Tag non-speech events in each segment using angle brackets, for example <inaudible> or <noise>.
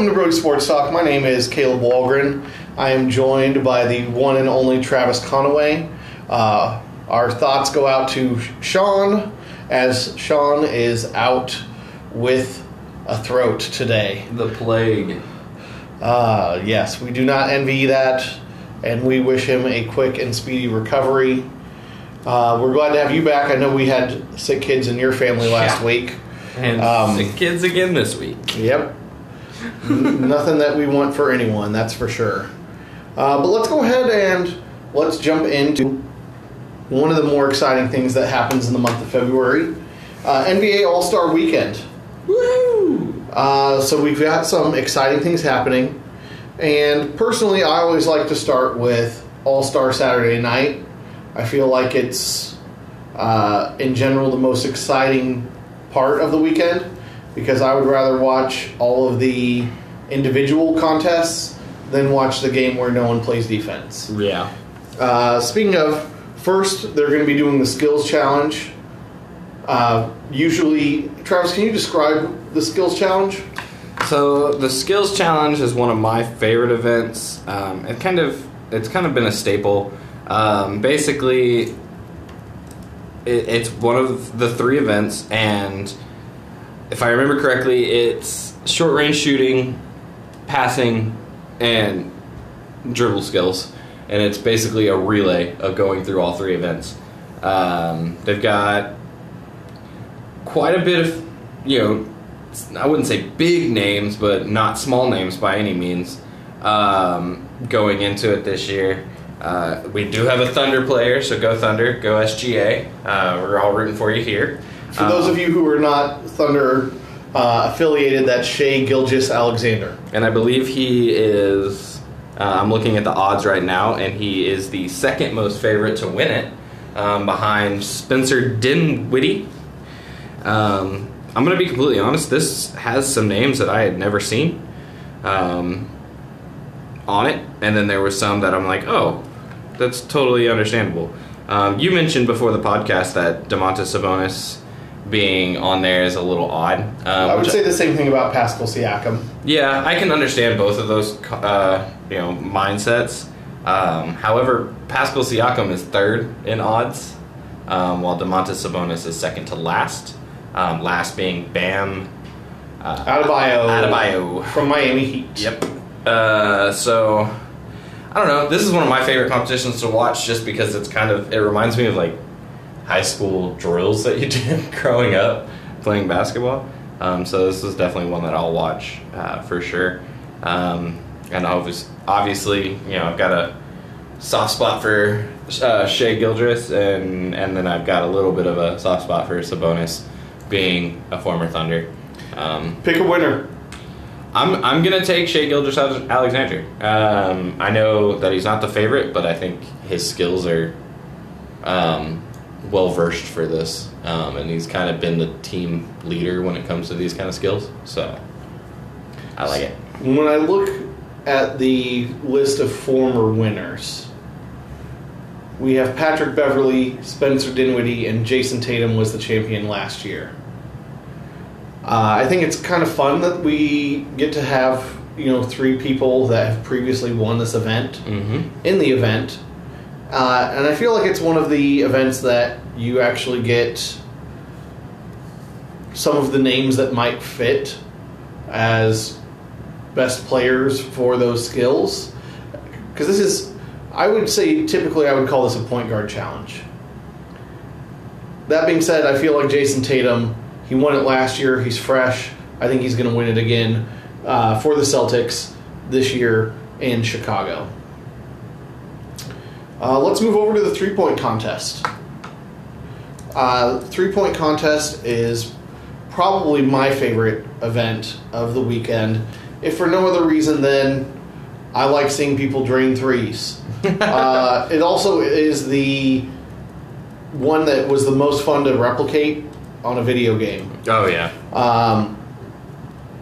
Welcome to Brody Sports Talk. My name is Caleb Walgren. I am joined by the one and only Travis Conaway. Uh, our thoughts go out to Sean, as Sean is out with a throat today. The plague. Uh, yes, we do not envy that, and we wish him a quick and speedy recovery. Uh, we're glad to have you back. I know we had sick kids in your family last Yeah. week. And Um, sick kids again this week. Yep. Nothing that we want for anyone, that's for sure. Uh, but let's go ahead and let's jump into one of the more exciting things that happens in the month of February uh, NBA All Star Weekend. Woo! Uh, so we've got some exciting things happening. And personally, I always like to start with All Star Saturday night. I feel like it's, uh, in general, the most exciting part of the weekend because I would rather watch all of the individual contests than watch the game where no one plays defense. Yeah. Uh, speaking of, first they're going to be doing the skills challenge. Uh, usually, Travis, can you describe the skills challenge? So the skills challenge is one of my favorite events. Um, it kind of it's kind of been a staple. Um, basically, it, it's one of the three events, and if I remember correctly, it's short range shooting, passing, and dribble skills, and it's basically a relay of going through all three events. Um, they've got quite a bit of, you know, I wouldn't say big names, but not small names by any means. Um, going into it this year, uh, we do have a Thunder player, so go Thunder, go SGA. Uh, we're all rooting for you here. For those Um, of you who are not Thunder uh, affiliated, that's Shai Gilgeous Alexander. and I believe he is. Uh, I'm looking at the odds right now, and he is the second most favorite to win it, um, behind Spencer Dinwiddie. Um, I'm going to be completely honest. This has some names that I had never seen um, on it, and then there was some that I'm like, oh, that's totally understandable. Um, you mentioned before the podcast that Domantas Sabonis being on there is a little odd. Um, I would say the same thing about Pascal Siakam. yeah, I can understand both of those, uh, you know, mindsets. Um, however, Pascal Siakam is third in odds, um, while Domantas Sabonis is second to last. Um, last being Bam uh, Adebayo. Adebayo. From Miami Heat. Yep. Uh, so I don't know. This is one of my favorite competitions to watch, just because it's kind of it reminds me of like high school drills that you <laughs> did growing up playing basketball. Um, so this is definitely one that I'll watch uh, for sure. Um, and obviously, obviously, you know, I've got a soft spot for uh, Shai Gilgeous, and and then I've got a little bit of a soft spot for Sabonis, being a former Thunder. Um, Pick a winner. I'm I'm gonna take Shai Gilgeous Alexander. Um, I know that he's not the favorite, but I think his skills are um, well versed for this, um, and he's kind of been the team leader when it comes to these kind of skills. So I like it. When I look at the list of former winners, we have Patrick Beverly, Spencer Dinwiddie, and Jayson Tatum was the champion last year. Uh, I think it's kind of fun that we get to have you know three people that have previously won this event Mm-hmm. in the event, uh, and I feel like it's one of the events that you actually get some of the names that might fit as best players for those skills. Because this is, I would say, typically I would call this a point guard challenge. That being said, I feel like Jayson Tatum, he won it last year. He's fresh. I think he's going to win it again uh, for the Celtics this year in Chicago. Uh, let's move over to the three point contest. Uh, three point contest is probably my favorite event of the weekend. If for no other reason than I like seeing people drain threes. <laughs> uh, it also is the one that was the most fun to replicate on a video game. Oh yeah. Um,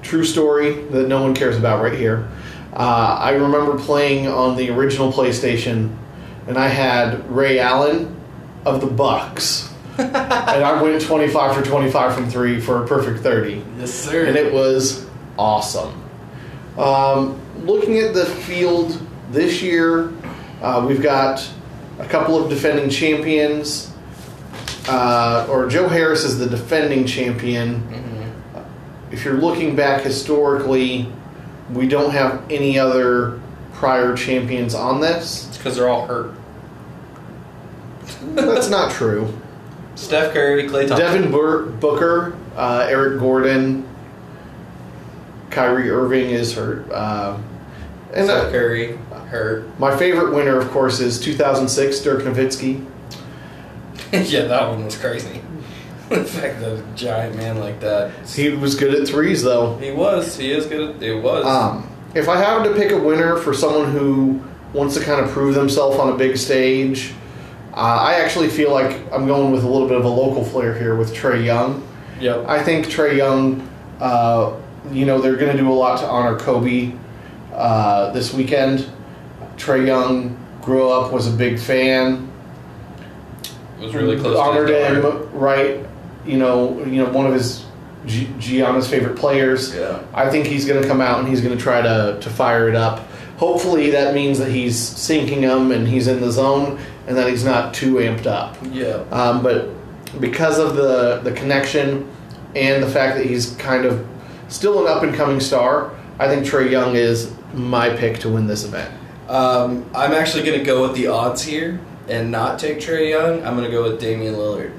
true story that no one cares about right here. Uh, I remember playing on the original PlayStation, and I had Ray Allen of the Bucks, and I went 25 for 25 from three for a perfect 30 Yes, sir. and it was awesome. Um, looking at the field this year, uh, we've got a couple of defending champions. Uh, or Joe Harris is the defending champion. If you're looking back historically, we don't have any other prior champions on this. It's because they're all hurt. That's not true. Steph Curry, Klay Thompson. Devin Bur- Booker, uh, Eric Gordon, Kyrie Irving is hurt. Uh, and Steph Curry, hurt. my favorite winner, of course, is 2006 Dirk Nowitzki. <laughs> yeah, that one was crazy. <laughs> the fact that a giant man like that. He was good at threes, though. He was. He is good. At, it was. Um, if I had to pick a winner for someone who wants to kind of prove themselves on a big stage, uh, I actually feel like I'm going with a little bit of a local flair here with Trae Young. yep. I think Trae Young, uh, you know, they're going to do a lot to honor Kobe uh, this weekend. Trae Young grew up, was a big fan, It was really close. honored to his daughter. him, right? You know, you know, one of his G- Gianna's favorite players. Yeah. I think he's going to come out and he's going to try to to fire it up. Hopefully, that means that he's sinking them and he's in the zone and that he's not too amped up. Yeah. Um, but because of the the connection and the fact that he's kind of still an up and coming star, I think Trae Young is my pick to win this event. Um, I'm actually going to go with the odds here and not take Trae Young. I'm going to go with Damian Lillard.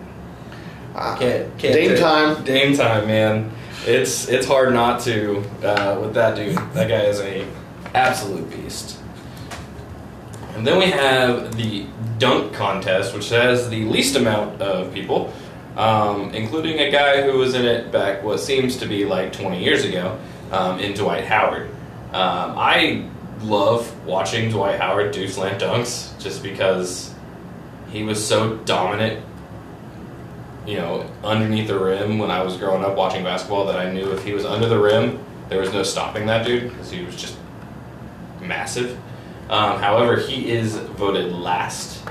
Uh, Can't, can't Dame take- time. Dame time, man. It's it's hard not to uh, with that dude. That guy is a absolute beast. And then we have the dunk contest, which has the least amount of people, um, including a guy who was in it back what seems to be like 20 years ago, um, in Dwight Howard. Um, I love watching Dwight Howard do slant dunks just because he was so dominant, you know, underneath the rim when I was growing up watching basketball that I knew if he was under the rim, there was no stopping that dude because he was just massive. Um, however, he is voted last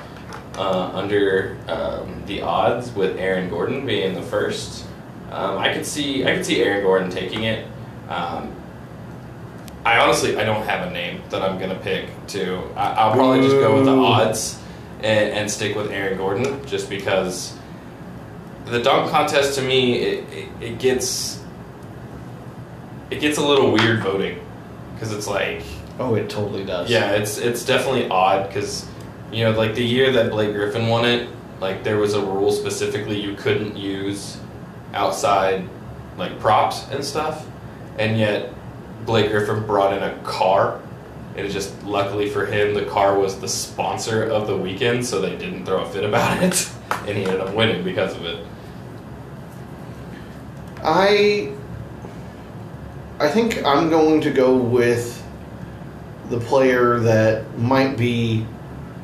uh, under um, the odds, with Aaron Gordon being the first. Um, I could see I could see Aaron Gordon taking it. Um, I honestly I don't have a name that I'm gonna pick to. I, I'll probably just go with the odds and, and stick with Aaron Gordon just because the dunk contest to me it, it, it gets it gets a little weird voting because it's like Oh, it totally does. yeah, it's it's definitely odd because you know, like the year that Blake Griffin won it, like there was a rule specifically you couldn't use outside like props and stuff, and yet Blake Griffin brought in a car. It is just luckily for him, the car was the sponsor of the weekend, so they didn't throw a fit about <laughs> it, and he ended up winning because of it. I I think I'm going to go with the player that might be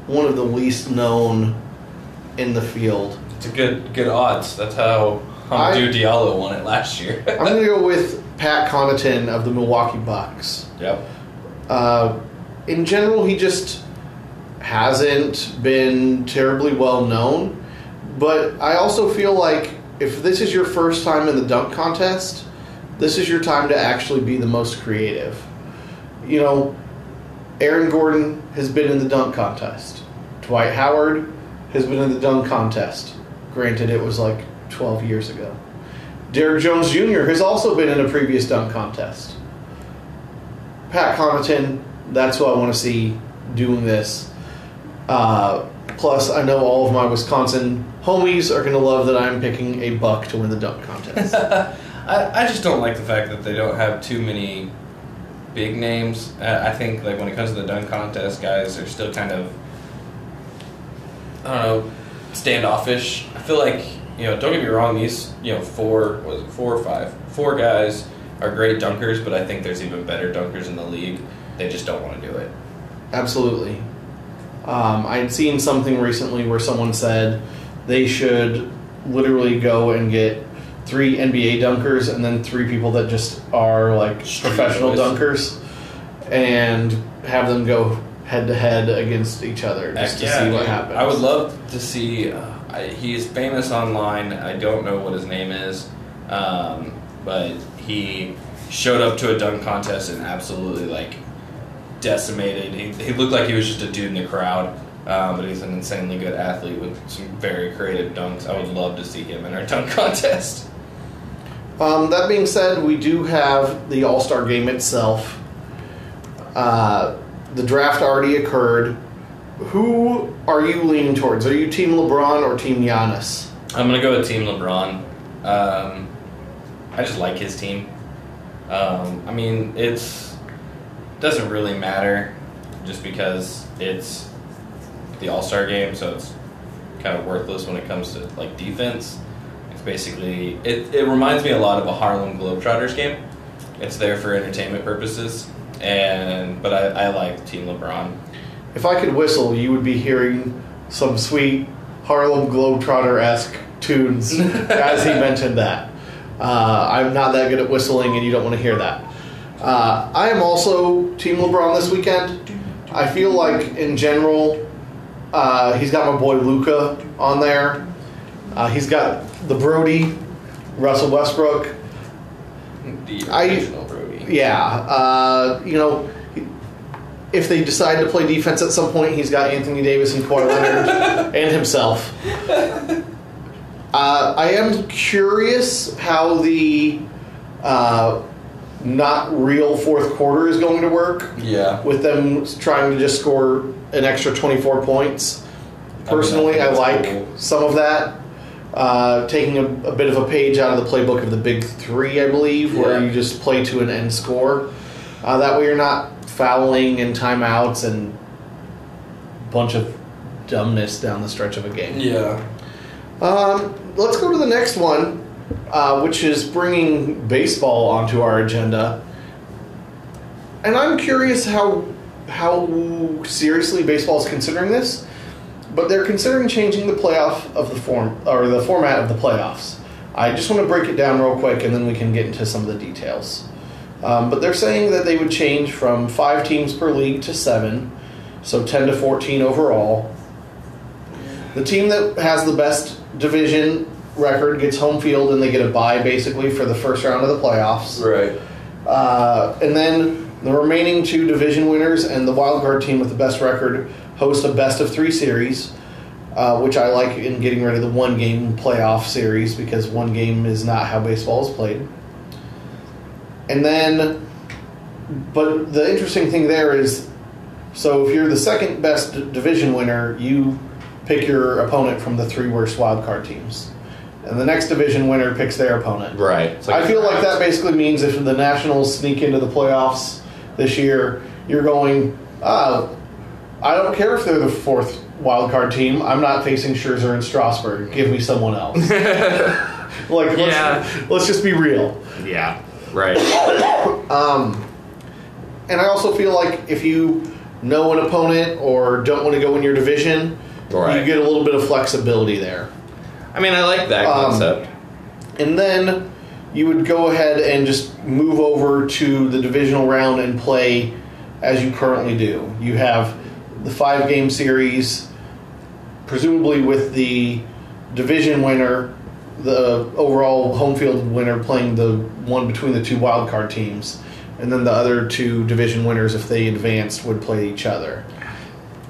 one of the least known in the field. It's a good good odds. That's how Hamidou Diallo won it last year. <laughs> I'm going to go with Pat Connaughton of the Milwaukee Bucks. yep. Uh, in general, he just hasn't been terribly well known. But I also feel like if this is your first time in the dunk contest, this is your time to actually be the most creative. You know, Aaron Gordon has been in the dunk contest. Dwight Howard has been in the dunk contest. Granted, it was like 12 years ago. Derrick Jones Jr. has also been in a previous dunk contest. Pat Connaughton, that's who I want to see doing this. Uh, plus, I know all of my Wisconsin homies are going to love that I'm picking a buck to win the dunk contest. <laughs> I, I just don't like the fact that they don't have too many big names. I, I think like when it comes to the dunk contest, guys are still kind of I don't know standoffish. I feel like you know. Don't get me wrong. These you know four was it four or five four guys are great dunkers, but I think there's even better dunkers in the league. They just don't want to do it. Absolutely. Um, I had seen something recently where someone said they should literally go and get three NBA dunkers and then three people that just are like professional boys. dunkers and have them go head to head against each other just to see what dude. happens. I would love to see. Uh, I, he's famous online. I don't know what his name is, um, but he showed up to a dunk contest and absolutely like decimated. He, he looked like he was just a dude in the crowd. Um, but he's an insanely good athlete with some very creative dunks. I would love to see him in our dunk <laughs> contest. Um, that being said, we do have the All Star game itself. Uh, the draft already occurred. Who are you leaning towards? Are you Team LeBron or Team Giannis? I'm gonna go with Team LeBron. Um, I just like his team. Um, I mean, it's doesn't really matter just because it's the All Star game, so it's kind of worthless when it comes to like defense. Basically it. It reminds me a lot of a Harlem Globetrotters game. It's there for entertainment purposes, and but I, I like Team LeBron. If I could whistle, you would be hearing some sweet Harlem Globetrotter esque tunes <laughs> as he mentioned that. Uh, I'm not that good at whistling, and you don't want to hear that. Uh, I am also Team LeBron this weekend. I feel like, in general, uh, he's got my boy Luka on there. Uh, he's got the Brody, Russell Westbrook. The I- original Brody. Yeah, uh, you know, if they decide to play defense at some point, he's got Anthony Davis and Kawhi Leonard <laughs> and himself. Uh, I am curious how the uh, not real fourth quarter is going to work Yeah. with them trying to just score an extra 24 points. Personally, I that's like cool. some of that. Uh, taking a, a bit of a page out of the playbook of the Big Three, I believe, where you just play to an end score. Uh, that way, you're not fouling and timeouts and a bunch of dumbness down the stretch of a game. Yeah. Um, let's go to the next one, uh, which is bringing baseball onto our agenda. And I'm curious how how seriously baseball is considering this, but they're considering changing the playoff of the form or the format of the playoffs. I just want to break it down real quick, and then we can get into some of the details. Um, but they're saying that they would change from five teams per league to seven, so ten to fourteen overall. The team that has the best division record gets home field and they get a bye basically for the first round of the playoffs. Right. Uh, and then the remaining two division winners and the wild card team with the best record host a best of three series, uh, which I like in getting rid of the one game playoff series because one game is not how baseball is played. And then, but the interesting thing there is so if you're the second best d- division winner, you pick your opponent from the three worst wildcard teams. And the next division winner picks their opponent. Right. It's I feel like that basically means if the Nationals sneak into the playoffs this year, you're going, ah, I don't care if they're the fourth wild card team. I'm not facing Scherzer and Strasburg. Give me someone else. <laughs> like, let's, Yeah. let's just be real. Yeah. Right. <coughs> Um, and I also feel like if you know an opponent or don't want to go in your division, Right. you get a little bit of flexibility there. I mean, I like that Um, concept. And then you would go ahead and just move over to the divisional round and play as you currently do. You have the five game series, presumably with the division winner, the overall home field winner playing the one between the two wild card teams, and then the other two division winners, if they advanced, would play each other.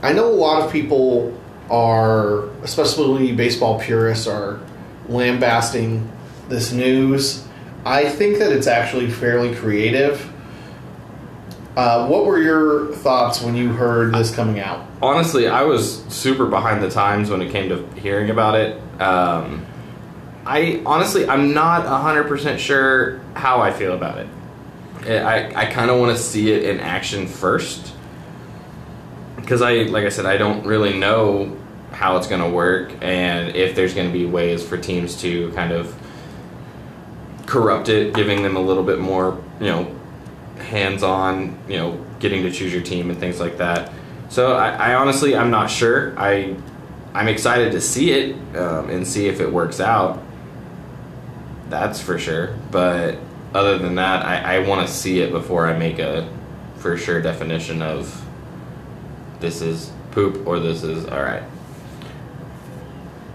I know a lot of people are, especially baseball purists, are lambasting this news. I think that it's actually fairly creative. Uh, what were your thoughts when you heard this coming out? Honestly, I was super behind the times when it came to hearing about it. Um, I honestly, I'm not 100% sure how I feel about it. I, I kind of want to see it in action first. Because I, like I said, I don't really know how it's going to work and if there's going to be ways for teams to kind of corrupt it, giving them a little bit more, you know, hands-on, you know, getting to choose your team and things like that. So I, I honestly, I'm not sure. I, I'm excited to see it um, and see if it works out. That's for sure. But other than that, I, I want to see it before I make a for sure definition of this is poop or this is all right.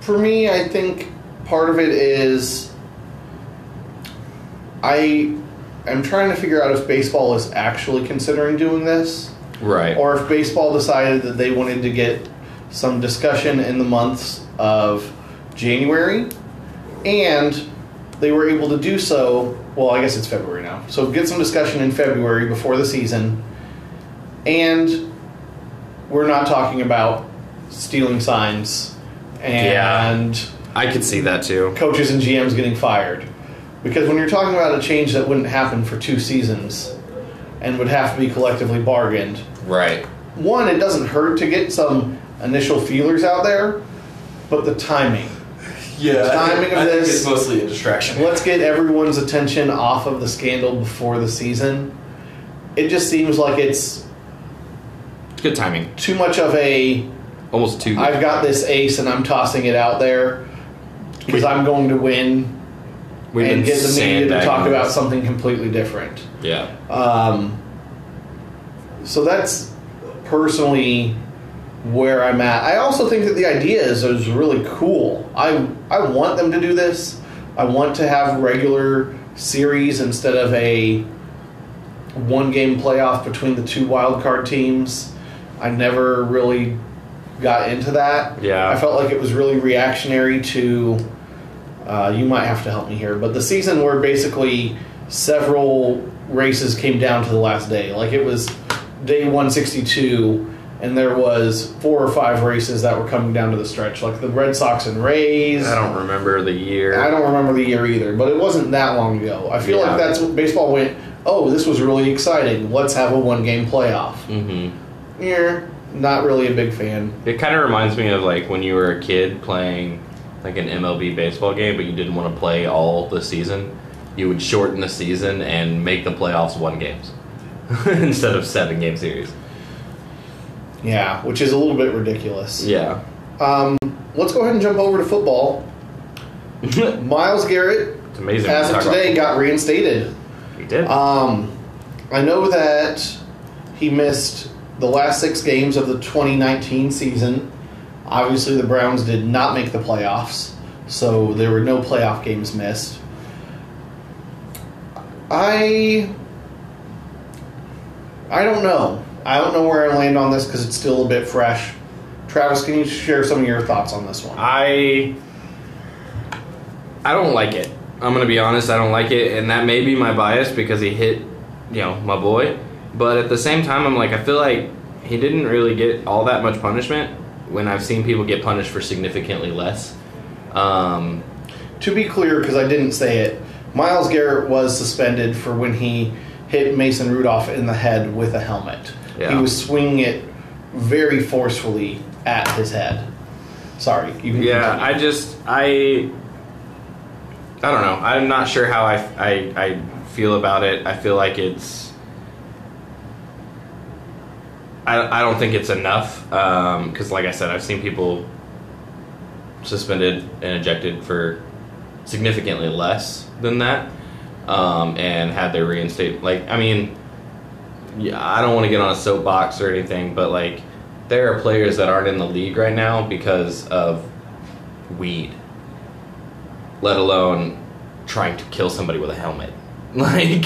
For me, I think part of it is I I'm trying to figure out if baseball is actually considering doing this, Right. or if baseball decided that they wanted to get some discussion in the months of January, and they were able to do so. Well, I guess it's February now, so get some discussion in February before the season, and we're not talking about stealing signs Yeah. and I could see that too. coaches and GMs getting fired. Because when you're talking about a change that wouldn't happen for two seasons and would have to be collectively bargained, Right. one, it doesn't hurt to get some initial feelers out there, but the timing. Yeah, The timing of I think this- it's mostly a distraction. Let's get everyone's attention off of the scandal before the season. It just seems like it's Good timing. too much of a Almost two. I've got this ace and I'm tossing it out there because I'm going to win We've and get the media to talk about something completely different. Yeah. Um, so that's personally where I'm at. I also think that the idea is, is really cool. I I want them to do this. I want to have regular series instead of a one game playoff between the two wild card teams. I never really got into that. Yeah. I felt like it was really reactionary to. Uh, you might have to help me here, but the season where basically several races came down to the last day. Like it was day 162, and there was four or five races that were coming down to the stretch, like the Red Sox and Rays. I don't remember the year. I don't remember the year either, but it wasn't that long ago. I feel Yeah. like that's what baseball went. Oh, this was really exciting. Let's have a one-game playoff. hmm Yeah, not really a big fan. It kind of reminds me of like when you were a kid playing like an MLB baseball game, but you didn't want to play all the season. You would shorten the season and make the playoffs one games <laughs> instead of seven game series. Yeah, which is a little bit ridiculous. Yeah. Um, let's go ahead and jump over to football. <laughs> Myles Garrett, it's amazing. as of today, got reinstated. he did. Um, I know that he missed the last six games of the 2019 season. Obviously, the Browns did not make the playoffs, so there were no playoff games missed. I I don't know. I don't know where I land on this because it's still a bit fresh. Travis, can you share some of your thoughts on this one? I I don't like it. I'm gonna be honest. I don't like it, and that may be my bias because he hit, you know, my boy. But at the same time, I'm like, I feel like he didn't really get all that much punishment when I've seen people get punished for significantly less. Um, To be clear, because I didn't say it, Myles Garrett was suspended for when he hit Mason Rudolph in the head with a helmet. Yeah. He was swinging it very forcefully at his head. Sorry, yeah, continue. I just I I don't know. I'm not sure how I, I, I feel about it. I feel like it's I, I don't think it's enough because, like I said, I've seen people suspended and ejected for significantly less than that, um, and had their reinstate. Like, I mean, yeah, I don't want to get on a soapbox or anything, but like, there are players that aren't in the league right now because of weed, let alone trying to kill somebody with a helmet. <laughs> Like,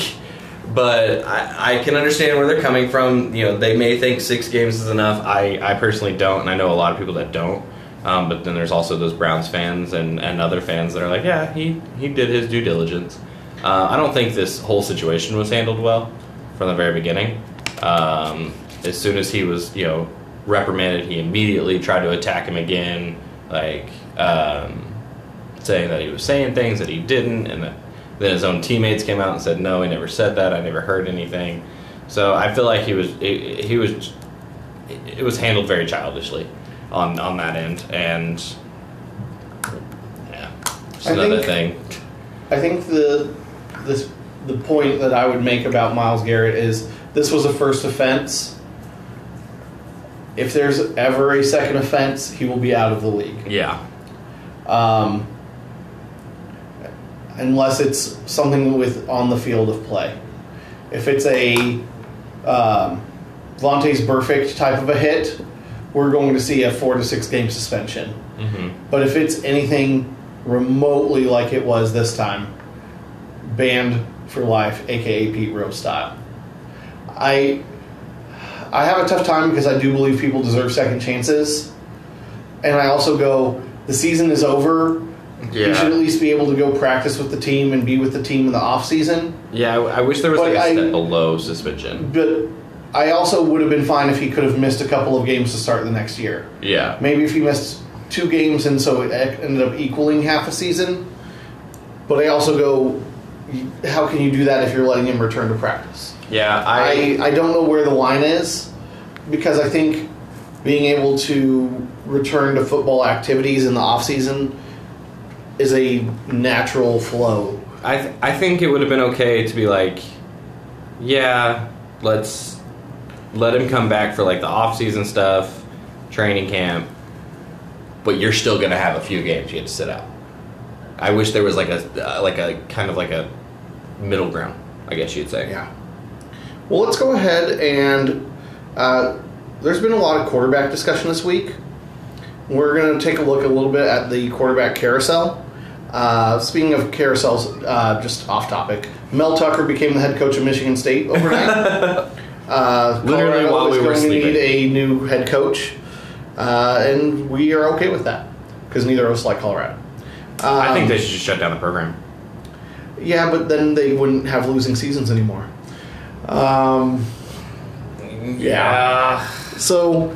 but I, I can understand where they're coming from. You know, they may think six games is enough. I, I personally don't, and I know a lot of people that don't. Um, but then there's also those Browns fans and, and other fans that are like, yeah, he, he did his due diligence. Uh, I don't think this whole situation was handled well from the very beginning. Um, as soon as he was, you know, reprimanded, he immediately tried to attack him again, like um, saying that he was saying things that he didn't, and that then his own teammates came out and said, "No, he never said that. I never heard anything." So I feel like he was he, he was it was handled very childishly on on that end, and yeah, just another think- thing. I think the this the point that I would make about Myles Garrett is this was a first offense. If there's ever a second offense, he will be out of the league. Yeah, um, unless it's something with on the field of play. If it's a um, Vontaze Burfict type of a hit, we're going to see a four to six game suspension. hmm But if it's anything remotely like it was this time, banned for life, aka Pete Rose style. I I have a tough time because I do believe people deserve second chances, and I also go the season is over. You Yeah. should at least be able to go practice with the team and be with the team in the off season. Yeah, I, I wish there was But like a I- step below suspension. But I also would have been fine if he could have missed a couple of games to start the next year. Yeah. Maybe if he missed two games and so it ended up equaling half a season. But I also go, how can you do that if you're letting him return to practice? Yeah, I, I, I don't know where the line is because I think being able to return to football activities in the off season is a natural flow. I, th- I think it would have been okay to be like, yeah, let's let him come back for like the off season stuff, training camp, but you're still gonna have a few games you have to sit out. I wish there was like a uh, like a kind of like a middle ground, I guess you'd say. Yeah. Well, let's go ahead and uh, there's been a lot of quarterback discussion this week. We're going to take a look a little bit at the quarterback carousel. Uh, speaking of carousels, uh, just off topic, Mel Tucker became the head coach of Michigan State overnight. <laughs> uh, Literally Colorado while we were going to need a new head coach, uh, and we are okay with that because neither of us like Colorado. I think Um, they should just shut down the program. Yeah, but then they wouldn't have losing seasons anymore. Um, Yeah. So,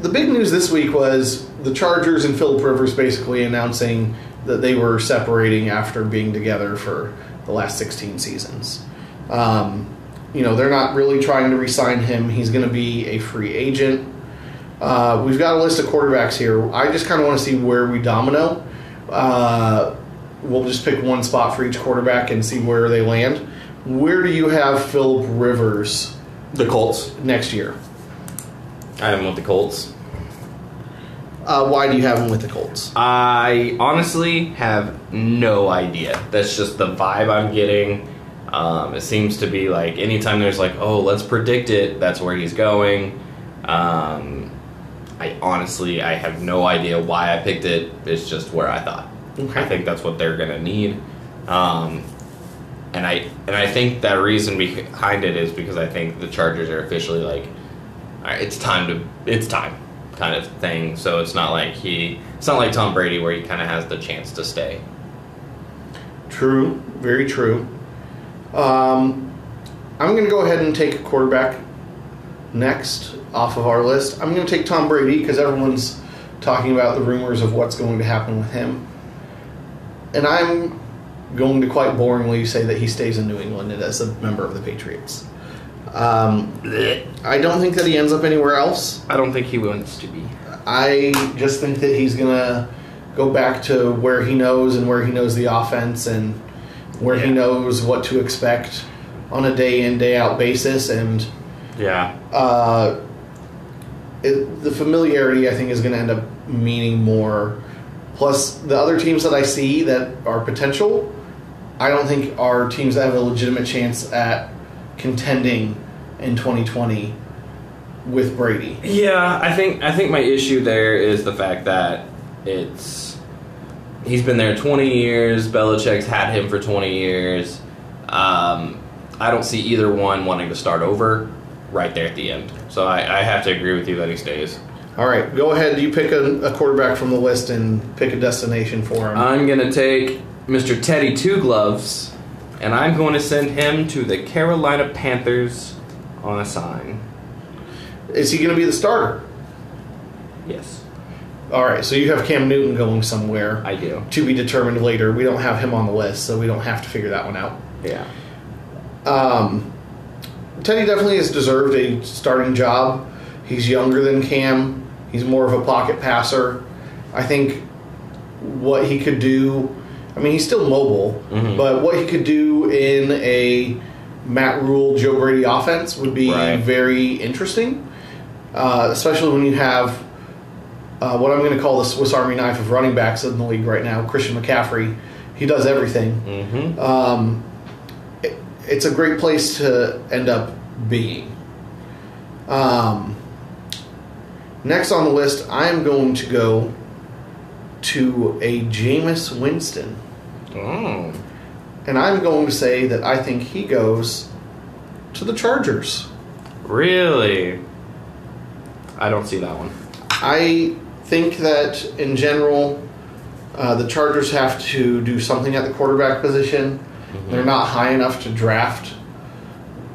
the big news this week was the Chargers and Philip Rivers basically announcing that they were separating after being together for the last 16 seasons. Um, you know, they're not really trying to re sign him, he's going to be a free agent. Uh, we've got a list of quarterbacks here. I just kind of want to see where we domino. Uh, we'll just pick one spot for each quarterback and see where they land. Where do you have Philip Rivers The Colts. next year? I have am with the Colts. Uh, why do you have him with the Colts? I honestly have no idea. That's just the vibe I'm getting. Um, it seems to be like anytime there's like, oh, let's predict it, that's where he's going. Um, I honestly, I have no idea why I picked it. It's just where I thought. Okay. I think that's what they're gonna need. Um, and I and I think that reason behind it is because I think the Chargers are officially like, all right, it's time to, it's time, kind of thing. So it's not like he, it's not like Tom Brady where he kind of has the chance to stay. True, very true. Um, I'm going to go ahead and take a quarterback next off of our list. I'm going to take Tom Brady because everyone's talking about the rumors of what's going to happen with him. And I'm going to quite boringly say that he stays in New England as a member of the Patriots. Um, I don't think that he ends up anywhere else. I don't think he wants to be. I just think that he's gonna go back to where he knows and where he knows the offense and where he knows what to expect on a day in day out basis and Yeah. uh, it, the familiarity I think is going to end up meaning more. Plus, the other teams that I see that are potential, I don't think are teams that have a legitimate chance at contending in 2020 with Brady. Yeah, I think I think my issue there is the fact that it's he's been there 20 years. Belichick's had him for 20 years. Um, I don't see either one wanting to start over right there at the end. So I, I have to agree with you that he stays. All right, go ahead. You pick a, a quarterback from the list and pick a destination for him. I'm gonna take Mr. Teddy Two Gloves, and I'm going to send him to the Carolina Panthers on a sign. Is he going to be the starter? Yes, All right, so you have Cam Newton going somewhere I do. to be determined later. We don't have him on the list, so we don't have to figure that one out. Yeah. Um, Teddy definitely has deserved a starting job. He's younger than Cam. He's more of a pocket passer. I think what he could do. I mean, he's still mobile, Mhm. but what he could do in a Matt Rhule, Joe Brady offense would be Right. very interesting, uh, especially when you have uh, what I'm going to call the Swiss Army knife of running backs in the league right now, Christian McCaffrey. He does everything. Mm-hmm. Um, it, it's a great place to end up being. Um, next on the list, I am going to go to a Jameis Winston. Oh. and I'm going to say that I think he goes to the Chargers. Really? I don't see that one. I think that in general, uh, the Chargers have to do something at the quarterback position. They're not high enough to draft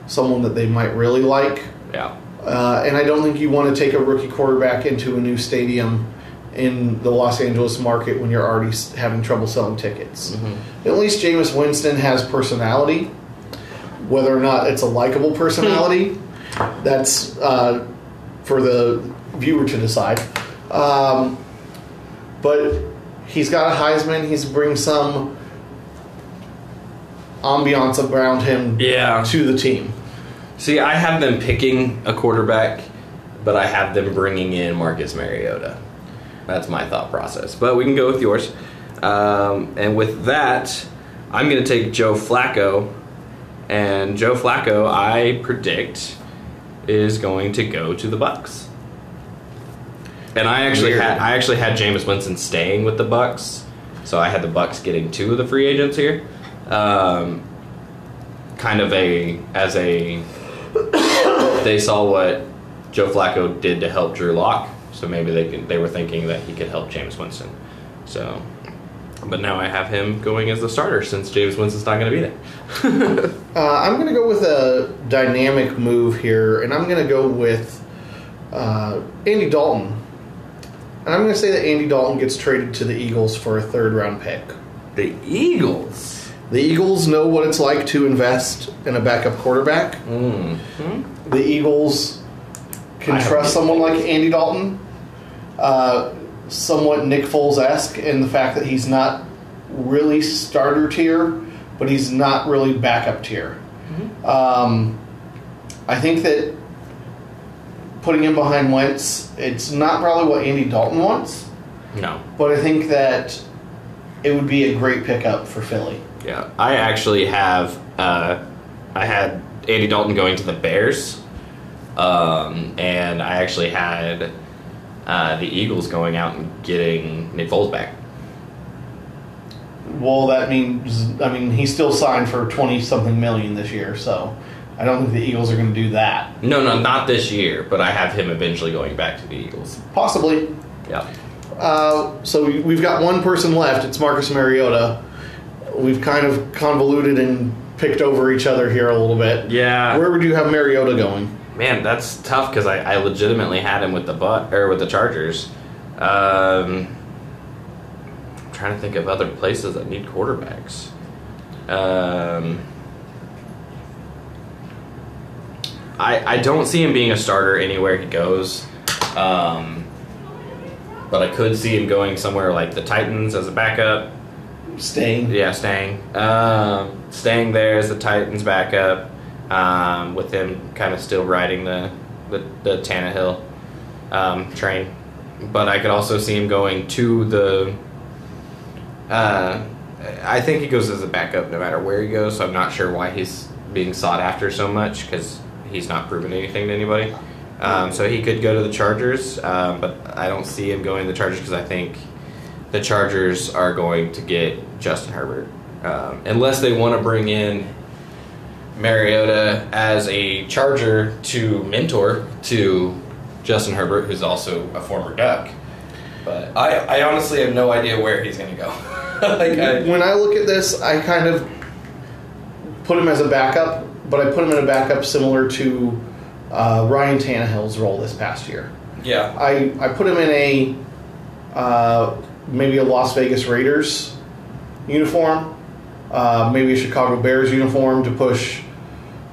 someone that they might really like. Yeah. Uh, and I don't think you want to take a rookie quarterback into a new stadium in the Los Angeles market when you're already having trouble selling tickets. At least Jameis Winston has personality. Whether or not it's a likable personality, <laughs> that's uh, for the viewer to decide. Um, but he's got a Heisman. He's bring some ambiance around him Yeah. to the team. See, I have them picking a quarterback, but I have them bringing in Marcus Mariota. That's my thought process. But we can go with yours. Um, and with that, I'm going to take Joe Flacco. And Joe Flacco, I predict, is going to go to the Bucks. And I actually Weird. had I actually had Jameis Winston staying with the Bucks, so I had the Bucks getting two of the free agents here. Um, kind of a as a <coughs> they saw what Joe Flacco did to help Drew Lock, so maybe they can, they were thinking that he could help Jameis Winston. So, but now I have him going as the starter since Jameis Winston's not going to be there. <laughs> Uh, I'm going to go with a dynamic move here, and I'm going to go with uh, Andy Dalton. And I'm going to say that Andy Dalton gets traded to the Eagles for a third round pick. The Eagles. The Eagles know what it's like to invest in a backup quarterback. Mm. The Eagles can I trust someone like Andy Dalton, uh, somewhat Nick Foles esque in the fact that he's not really starter tier, but he's not really backup tier. Um, I think that putting him behind Wentz, it's not probably what Andy Dalton wants, No. but I think that it would be a great pickup for Philly. Yeah, I actually have. Uh, I had Andy Dalton going to the Bears, um, and I actually had uh, the Eagles going out and getting Nick Foles back. Well, that means I mean he's still signed for twenty something million this year, so I don't think the Eagles are going to do that. No, no, not this year, but I have him eventually going back to the Eagles. Possibly. Yeah. Uh, so we- we've got one person left. It's Marcus Mariota. We've kind of convoluted and picked over each other here a little bit. Yeah. Where would you have Mariota going? Man, that's tough because I, I legitimately had him with the butt or with the Chargers. Um, I'm trying to think of other places that need quarterbacks. Um, I I don't see him being a starter anywhere he goes. Um, but I could see him going somewhere like the Titans as a backup. Staying. Yeah, staying. Um, staying there as the Titans backup, um, with him kind of still riding the the, the Tannehill um, train. But I could also see him going to the. Uh, I think he goes as a backup no matter where he goes. So I'm not sure why he's being sought after so much because he's not proven anything to anybody. Um, so he could go to the Chargers, um, but I don't see him going to the Chargers because I think the Chargers are going to get Justin Herbert. Um, unless they want to bring in Mariota as a Charger to mentor to Justin Herbert, who's also a former Duck. But I, I honestly have no idea where he's going to go. <laughs> like I, When I look at this, I kind of put him as a backup, but I put him in a backup similar to uh, Ryan Tannehill's role this past year. Yeah. I, I put him in a uh, maybe a Las Vegas Raiders uniform, uh, maybe a Chicago Bears uniform to push.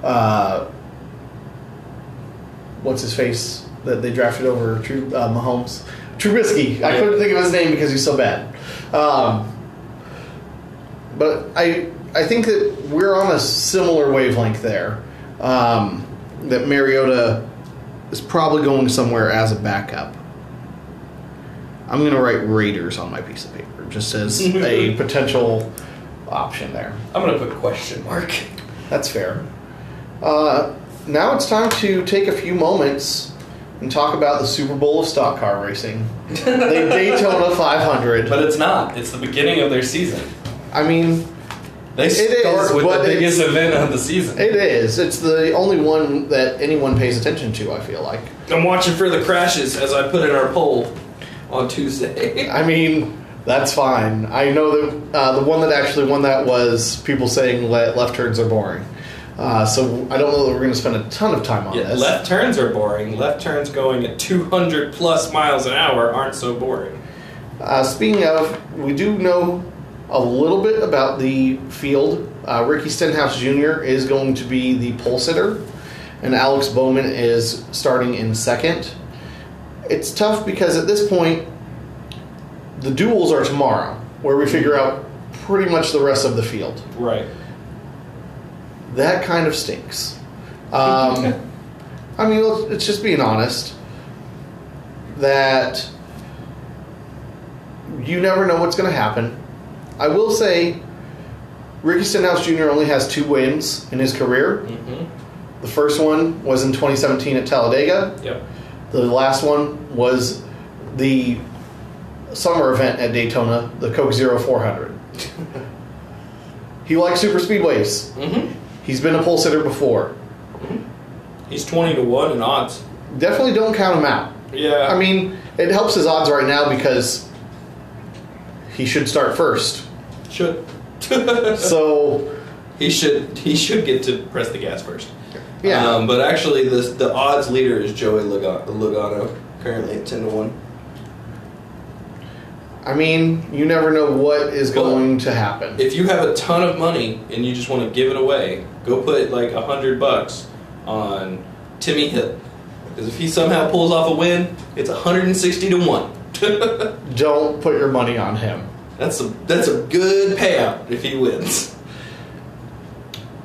Uh, what's his face that they drafted over True uh, Mahomes? Trubisky. I couldn't think of his name because he's so bad. Um, but I I think that we're on a similar wavelength there. Um, that Mariota is probably going somewhere as a backup. I'm going to write Raiders on my piece of paper just as <laughs> a potential option there. I'm gonna put question mark. That's fair. Uh, now it's time to take a few moments and talk about the Super Bowl of stock car racing, the <laughs> Daytona 500. But it's not. It's the beginning of their season. I mean, They It is, start with the biggest event of the season. It is. It's the only one that anyone pays attention to. I feel like. I'm watching for the crashes as I put in our poll on Tuesday. <laughs> I mean, that's fine. I know that uh, the one that actually won that was people saying le- left turns are boring. Uh, so I don't know that we're going to spend a ton of time on Yeah, this. left turns are boring. Left turns going at 200 plus miles an hour aren't so boring. Uh, speaking of, we do know a little bit about the field. Uh, Ricky Stenhouse Jr. is going to be the pole sitter, and Alex Bowman is starting in second. It's tough because at this point, the duels are tomorrow, where we figure out pretty much the rest of the field. Right. That kind of stinks. Um, <laughs> I mean, let's, it's just being honest that you never know what's going to happen. I will say, Ricky Stenhouse Jr. only has two wins in his career. Mm-hmm. The first one was in 2017 at Talladega. Yep. The last one was the summer event at Daytona, the Coke Zero 400. <laughs> he likes super speedways. Mm-hmm. He's been a pole sitter before. He's 20 to 1 in odds. Definitely don't count him out. Yeah. I mean, it helps his odds right now because he should start first. should. <laughs> So, he should he should get to press the gas first. yeah. Um, but actually, this the odds leader is Joey Logano, Logano currently at 10 to 1. I mean, you never know what is Well, going to happen. If you have a ton of money and you just want to give it away, go put like a hundred bucks on Timmy Hill. Because if he somehow pulls off a win, it's 160 to 1. <laughs> Don't put your money on him. that's a that's a good payout if he wins.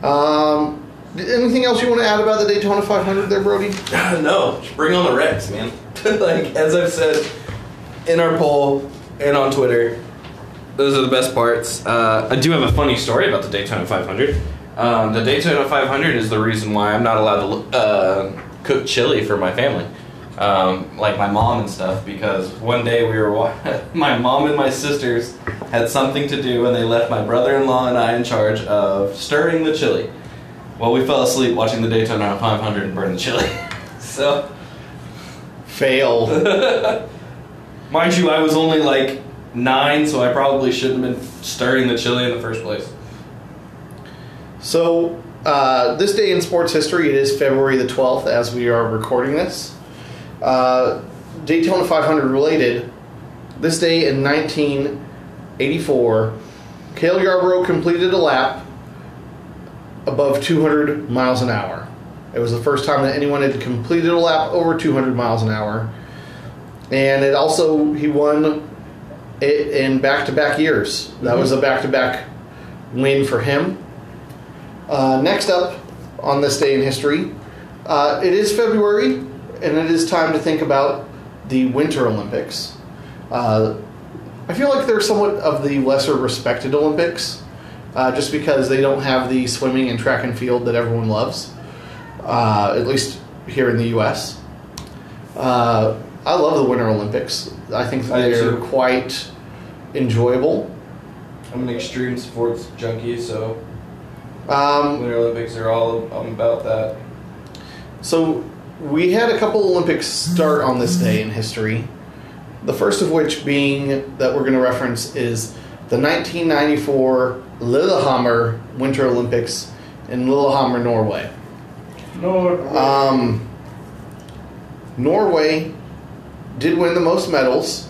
Um, anything else you want to add about the Daytona 500 there, Brody? <laughs> no, bring on the wrecks, man. <laughs> like as I've said in our poll and on Twitter, those are the best parts. Uh, I do have a funny story about the Daytona 500. Um, the Daytona 500 is the reason why I'm not allowed to uh, cook chili for my family, um, like my mom and stuff. Because one day we were, <laughs> my mom and my sisters had something to do, and they left my brother-in-law and I in charge of stirring the chili. Well, we fell asleep watching the Daytona 500 and burned the chili. <laughs> so, Fail. <laughs> mind you, I was only like nine, so I probably shouldn't have been stirring the chili in the first place. So, uh, this day in sports history, it is February the 12th as we are recording this. Uh, Daytona 500 related, this day in 1984, Cale Yarborough completed a lap above 200 miles an hour. It was the first time that anyone had completed a lap over 200 miles an hour. And it also, he won it in back to back years. That was a back to back win for him. Uh, next up on this day in history, uh, it is February, and it is time to think about the Winter Olympics. Uh, I feel like they're somewhat of the lesser respected Olympics, uh, just because they don't have the swimming and track and field that everyone loves, uh, at least here in the U.S. Uh, I love the Winter Olympics. I think they're quite enjoyable. I'm an extreme sports junkie, so Um, Winter Olympics are all I'm about that. So we had a couple Olympics start on this day in history. The first of which being that we're going to reference is the 1994 Lillehammer Winter Olympics in Lillehammer, Norway. No. Um, Norway did win the most medals,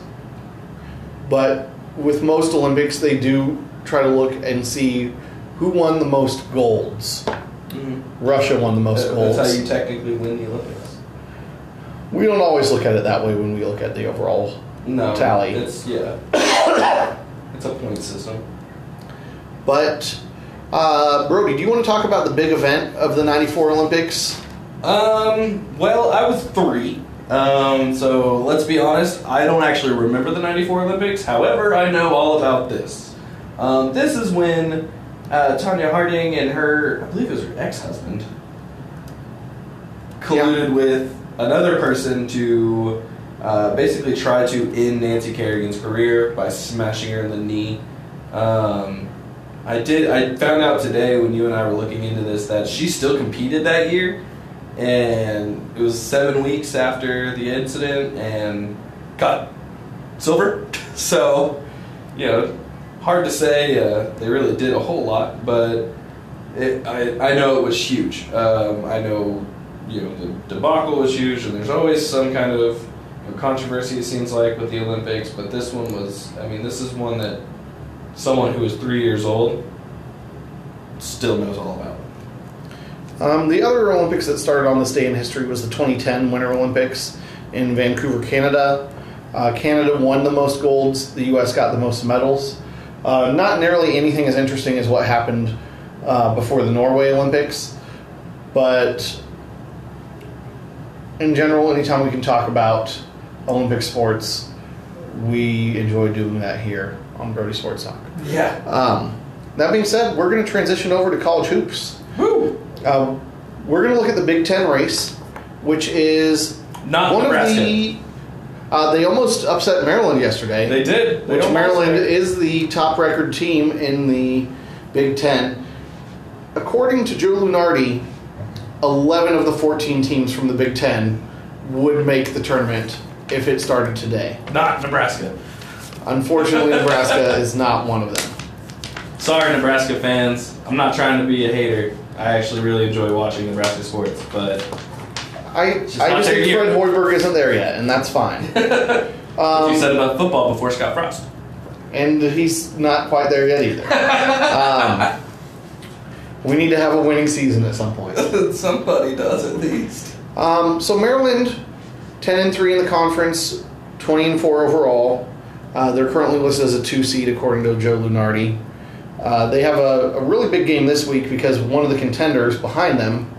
but with most Olympics, they do try to look and see who won the most golds. Russia won the most golds. That's how you technically win the Olympics. We don't always look at it that way when we look at the overall. No. Tally. It's yeah. it's a point system. But, uh, Brody, do you want to talk about the big event of the 94 Olympics? Um. Well, I was three. Um. So let's be honest. I don't actually remember the '94 Olympics. However, I know all about this. Um. This is when uh, Tonya Harding and her, I believe it was her ex-husband, colluded with another person to uh, basically try to end Nancy Kerrigan's career by smashing her in the knee. Um, I did. I found out today when you and I were looking into this that she still competed that year, and it was seven weeks after the incident, and got silver. <laughs> So, you know, hard to say. Uh, they really did a whole lot, but it, I I know it was huge. Um, I know, you know, the debacle was huge, and there's always some kind of controversy. It seems like with the Olympics, but this one was. I mean, this is one that someone who is three years old still knows all about. Um, the other Olympics that started on this day in history was the 2010 Winter Olympics in Vancouver, Canada. Uh, Canada won the most golds. The U.S. got the most medals. Uh, not nearly anything as interesting as what happened uh, before the Norway Olympics, but in general, anytime we can talk about Olympic sports, we enjoy doing that here on Brody Sports Talk. Yeah. Um, that being said, we're going to transition over to college hoops. Woo! Uh, we're going to look at the Big Ten race, which is Not one Nebraska. of the. Uh, they almost upset Maryland yesterday. They did. They which Maryland did. is the top record team in the Big Ten. According to Joe Lunardi, 11 of the 14 teams from the Big Ten would make the tournament if it started today. Not Nebraska. Unfortunately, <laughs> Nebraska is not one of them. Sorry, Nebraska fans. I'm not trying to be a hater. I actually really enjoy watching Nebraska sports, but I, Just I not just their think year. Fred Hoiberg isn't there yet, and that's fine. <laughs> what you said about football before Scott Frost. and he's not quite there yet either. um, we need to have a winning season at some point. <laughs> Somebody does at least. Um, so Maryland, ten and three in the conference, twenty and four overall. Uh, they're currently listed as a two seed according to Joe Lunardi. Uh, they have a, a really big game this week because one of the contenders behind them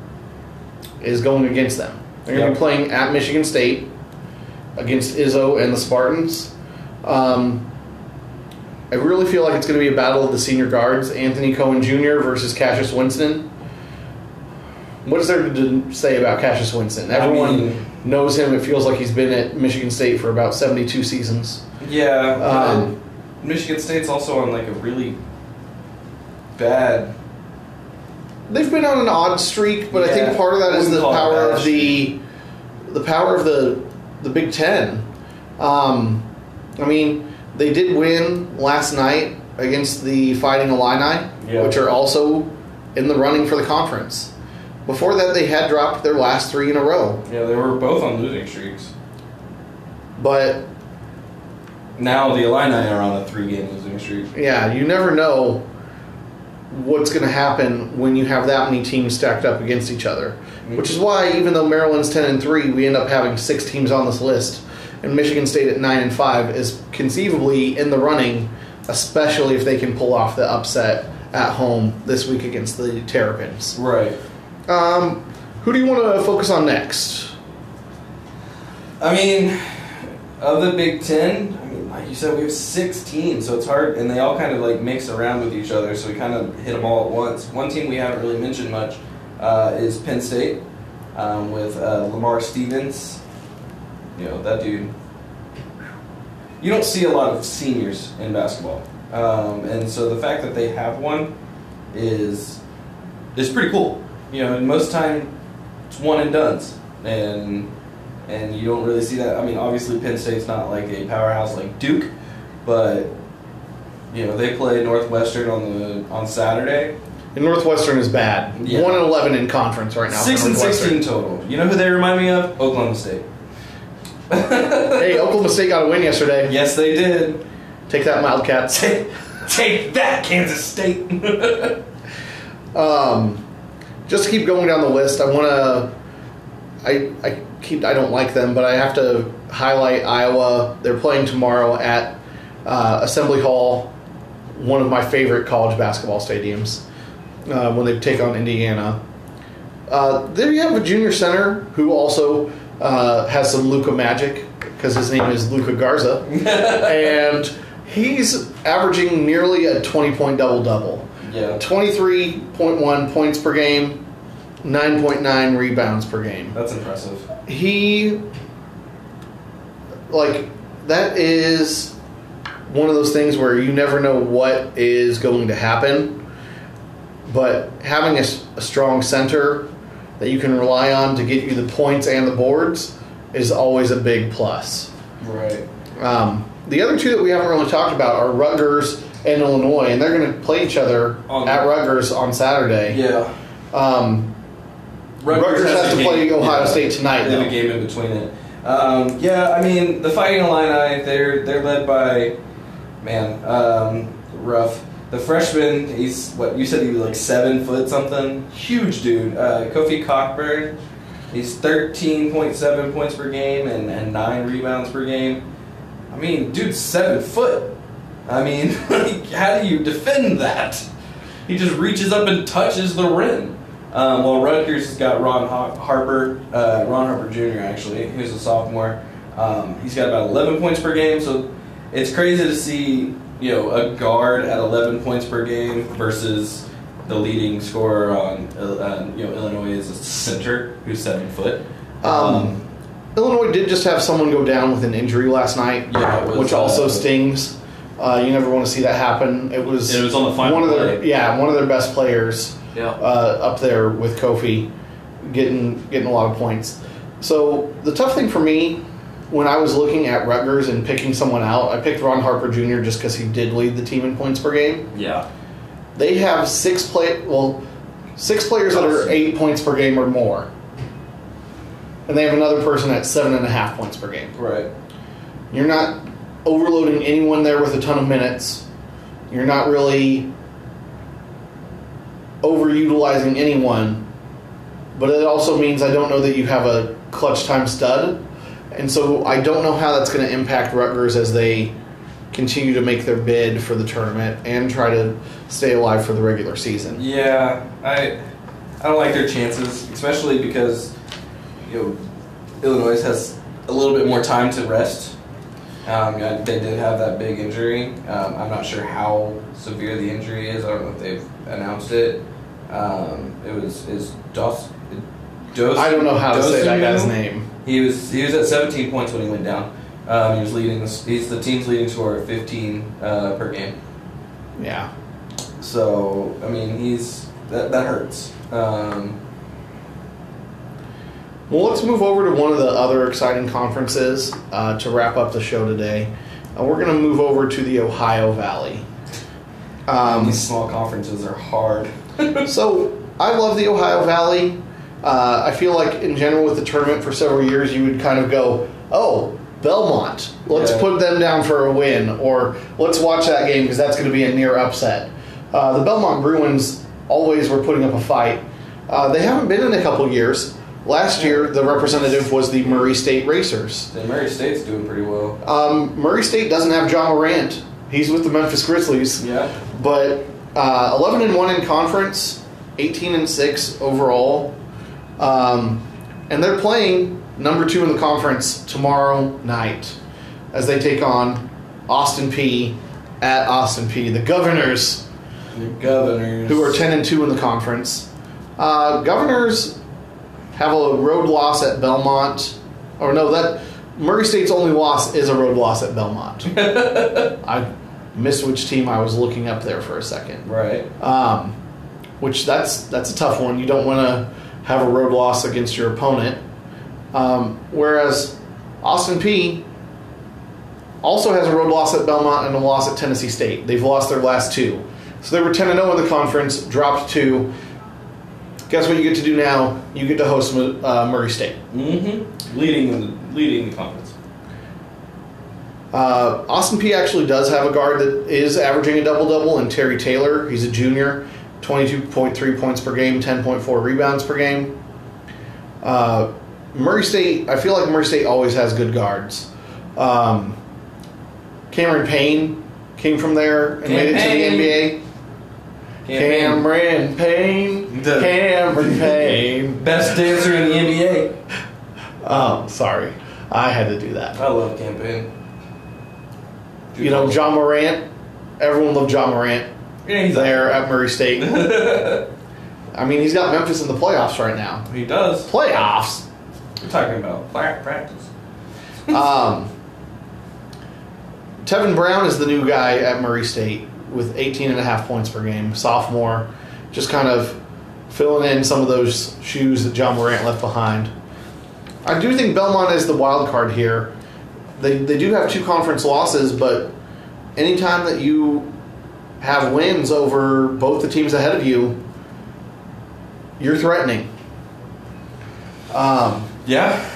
is going against them. They're going to be playing at Michigan State against Izzo and the Spartans. Um, I really feel like it's going to be a battle of the senior guards: Anthony Cowan Jr. versus Cassius Winston. What is there to say about Cassius Winston? I Everyone mean- knows him. It feels like he's been at Michigan State for about seventy-two seasons. Yeah. Um, Michigan State's also on like a really bad. They've been on an odd streak, but I think part of that is the power of the the power of the the Big Ten. Um, I mean, they did win last night against the Fighting Illini, Yeah. which are also in the running for the conference. Before that, they had dropped their last three in a row, Yeah, they were both on losing streaks. but Now the Illini are on a three-game losing streak. yeah, you never know what's going to happen when you have that many teams stacked up against each other. Which is why, even though Maryland's ten and three, we end up having six teams on this list, and Michigan State at nine and five is conceivably in the running, especially if they can pull off the upset at home this week against the Terrapins. Right. Um, who do you want to focus on next? I mean, of the Big Ten, like you said, we have six teams, so it's hard, and they all kind of like mix around with each other, so we kind of hit them all at once. One team we haven't really mentioned much uh, is Penn State um, with uh, Lamar Stevens. You know, that dude. You don't see a lot of seniors in basketball, um, and so the fact that they have one is is pretty cool. You know, and most time it's one and done's, and and you don't really see that. I mean, obviously Penn State's not like a powerhouse like Duke, but you know they play Northwestern on the on Saturday. And Northwestern is bad. Yeah. One and eleven in conference right now. Six and sixteen total. You know who they remind me of? Oklahoma State. <laughs> Hey, Oklahoma State got a win yesterday. Yes, they did. Take that, Wildcats. <laughs> Take, take that, Kansas State. <laughs> Um, just to keep going down the list, I want to. I I keep I don't like them, but I have to highlight Iowa. They're playing tomorrow at uh, Assembly Hall, one of my favorite college basketball stadiums, uh, when they take on Indiana. Uh, there you have a junior center who also uh, has some Luka magic because his name is Luka Garza, <laughs> and he's averaging nearly a twenty point double double. yeah, 23.1 points per game, 9.9 rebounds per game. that's impressive. He, like, that is one of those things where you never know what is going to happen. But having a strong center that you can rely on to get you the points and the boards is always a big plus. Right. Um, the other two that we haven't really talked about are Rutgers and Illinois, and they're going to play each other On- at Rutgers on Saturday. Yeah. Um, Rutgers has a to play game- Ohio yeah, State tonight, They have a game in between it. Um, yeah, I mean the Fighting Illini. They're they're led by man um, rough. The freshman, he's what you said he was like seven foot something, huge dude. Uh, Kofi Cockburn, he's thirteen point seven points per game and, and nine rebounds per game. I mean, dude's seven foot. I mean, <laughs> like, how do you defend that? He just reaches up and touches the rim. Um, well, Rutgers has got Ron Har- Harper, uh, Ron Harper Jr. Actually, who's a sophomore. Um, he's got about 11 points per game, so it's crazy to see you know a guard at 11 points per game versus the leading scorer on uh, uh, you know Illinois is a center who's seven foot. Um, Illinois did just have someone go down with an injury last night, Yeah, was, which also uh, stings. Uh, you never want to see that happen. It was, It was on the final one of their play. yeah one of their best players yeah. uh, up there with Kofi, getting getting a lot of points. So the tough thing for me when I was looking at Rutgers and picking someone out, I picked Ron Harper Jr. just because he did lead the team in points per game. Yeah. They have six play well, six players that are eight points per game or more, and they have another person at seven and a half points per game. Right. You're not overloading anyone there with a ton of minutes. You're not really overutilizing anyone. But it also means I don't know that you have a clutch time stud. And so I don't know how that's going to impact Rutgers as they continue to make their bid for the tournament and try to stay alive for the regular season. Yeah, I I don't like their chances, especially because you know Illinois has a little bit more time to rest. Um, they did have that big injury. Um, I'm not sure how severe the injury is. I don't know if they've announced it. Um, it was is Dos. Dos I don't know how to say that guy's name. He was he was at 17 points when he went down. Um, he was leading. this- He's the team's leading scorer, at 15 uh, per game. Yeah. So I mean, he's that that hurts. Um, Well, let's move over to one of the other exciting conferences uh, to wrap up the show today. Uh, we're going to move over to the Ohio Valley. Um, these small conferences are hard. So I love the Ohio Valley. Uh, I feel like in general with the tournament for several years, you would kind of go, "Oh, Belmont, let's Yeah. put them down for a win," or "Let's watch that game because that's going to be a near upset." Uh, the Belmont Bruins always were putting up a fight. Uh, they haven't been in a couple years. Last year, the representative was the Murray State Racers. Murray State's doing pretty well. Um, Murray State doesn't have Ja Morant. He's with the Memphis Grizzlies. Yeah. But uh, 11 and 1 in conference, 18 and 6 overall. Um, and they're playing number two in the conference tomorrow night as they take on Austin Peay at Austin Peay, the Governors, The Governors. who are 10 and 2 in the conference. Uh, Governors have a road loss at Belmont. Or no, that Murray State's only loss is a road loss at Belmont. <laughs> I missed which team I was looking up there for a second. Right. Um, which that's that's a tough one. You don't want to have a road loss against your opponent. Um, whereas Austin Peay also has a road loss at Belmont and a loss at Tennessee State. They've lost their last two, so they were ten and zero in the conference, dropped two. Guess what you get to do now? You get to host uh, Murray State. Mm-hmm. Leading the leading the conference. Uh, Austin Peay actually does have a guard that is averaging a double double, and Terry Taylor. He's a junior, 22.3 points per game, 10.4 rebounds per game. Uh, Murray State, I feel like Murray State always has good guards. Um, Cameron Payne came from there and made it to the NBA. Cameron Payne. The- Cameron <laughs> Payne. Best dancer in the NBA. Oh, sorry. I had to do that. I love Cam Payne. You know, Ja Morant. Everyone loved Ja Morant. Yeah, he's there at Murray State. <laughs> I mean, he's got Memphis in the playoffs right now. He does. Playoffs. We're talking about practice. <laughs> Um, Tevin Brown is the new guy at Murray State with 18 and a half points per game, sophomore, just kind of filling in some of those shoes that Ja Morant left behind. I do think Belmont is the wild card here. They, they do have two conference losses, but anytime that you have wins over both the teams ahead of you, you're threatening. Um, Yeah,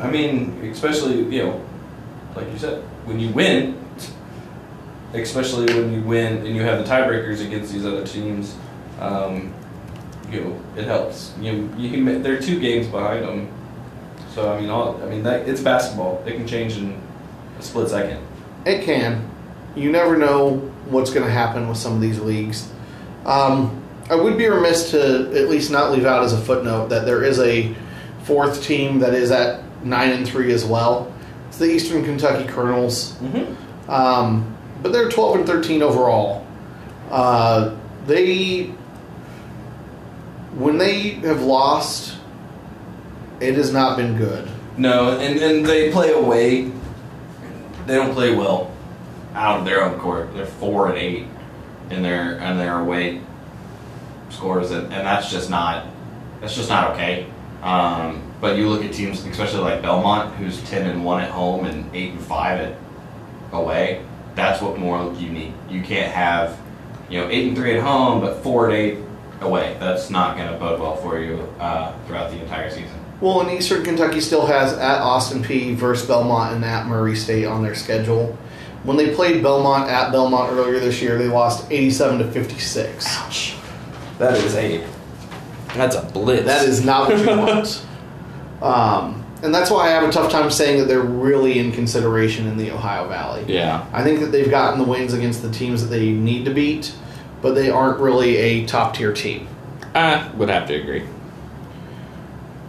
I mean, especially you know, like you said, when you win, especially when you win and you have the tiebreakers against these other teams, um, you know, it helps. You you can they're two games behind them, so I mean, all I mean that it's basketball. It can change in split second. It can. You never know what's going to happen with some of these leagues. Um, I would be remiss to at least not leave out as a footnote that there is a fourth team that is at nine and three as well. It's the Eastern Kentucky Colonels, Mm-hmm. um, but they're twelve and thirteen overall. Uh, they, when they have lost, it has not been good. No, and and they play away. They don't play well out of their own court. They're four and eight in their in their away scores, and, and that's just not that's just not okay. Um, but you look at teams, especially like Belmont, who's ten and one at home and eight and five at away. That's what more you need. You can't have you know eight and three at home, but four and eight away. That's not going to bode well for you uh, throughout the entire season. Well, and Eastern Kentucky still has at Austin Peay versus Belmont and at Murray State on their schedule. When they played Belmont at Belmont earlier this year, they lost 87 to 56. Ouch. That is a. That's a blitz. That is not what you want. <laughs> Um, and that's why I have a tough time saying that they're really in consideration in the Ohio Valley. Yeah. I think that they've gotten the wins against the teams that they need to beat, but they aren't really a top tier team. I would have to agree.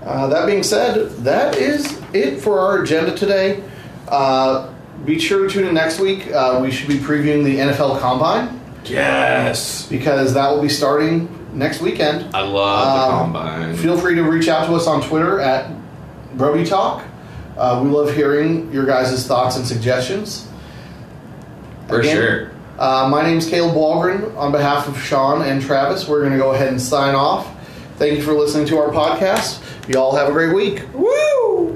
Uh, that being said, that is it for our agenda today. Uh, be sure to tune in next week. Uh, we should be previewing the NFL Combine Yes. because that will be starting next weekend. I love the Um, combine. Feel free to reach out to us on Twitter at Brody Talk. Uh, we love hearing your guys' thoughts and suggestions. For Again, sure. Uh, my name's Caleb Walgren. On behalf of Sean and Travis, we're going to go ahead and sign off. Thank you for listening to our podcast. You all have a great week. Woo!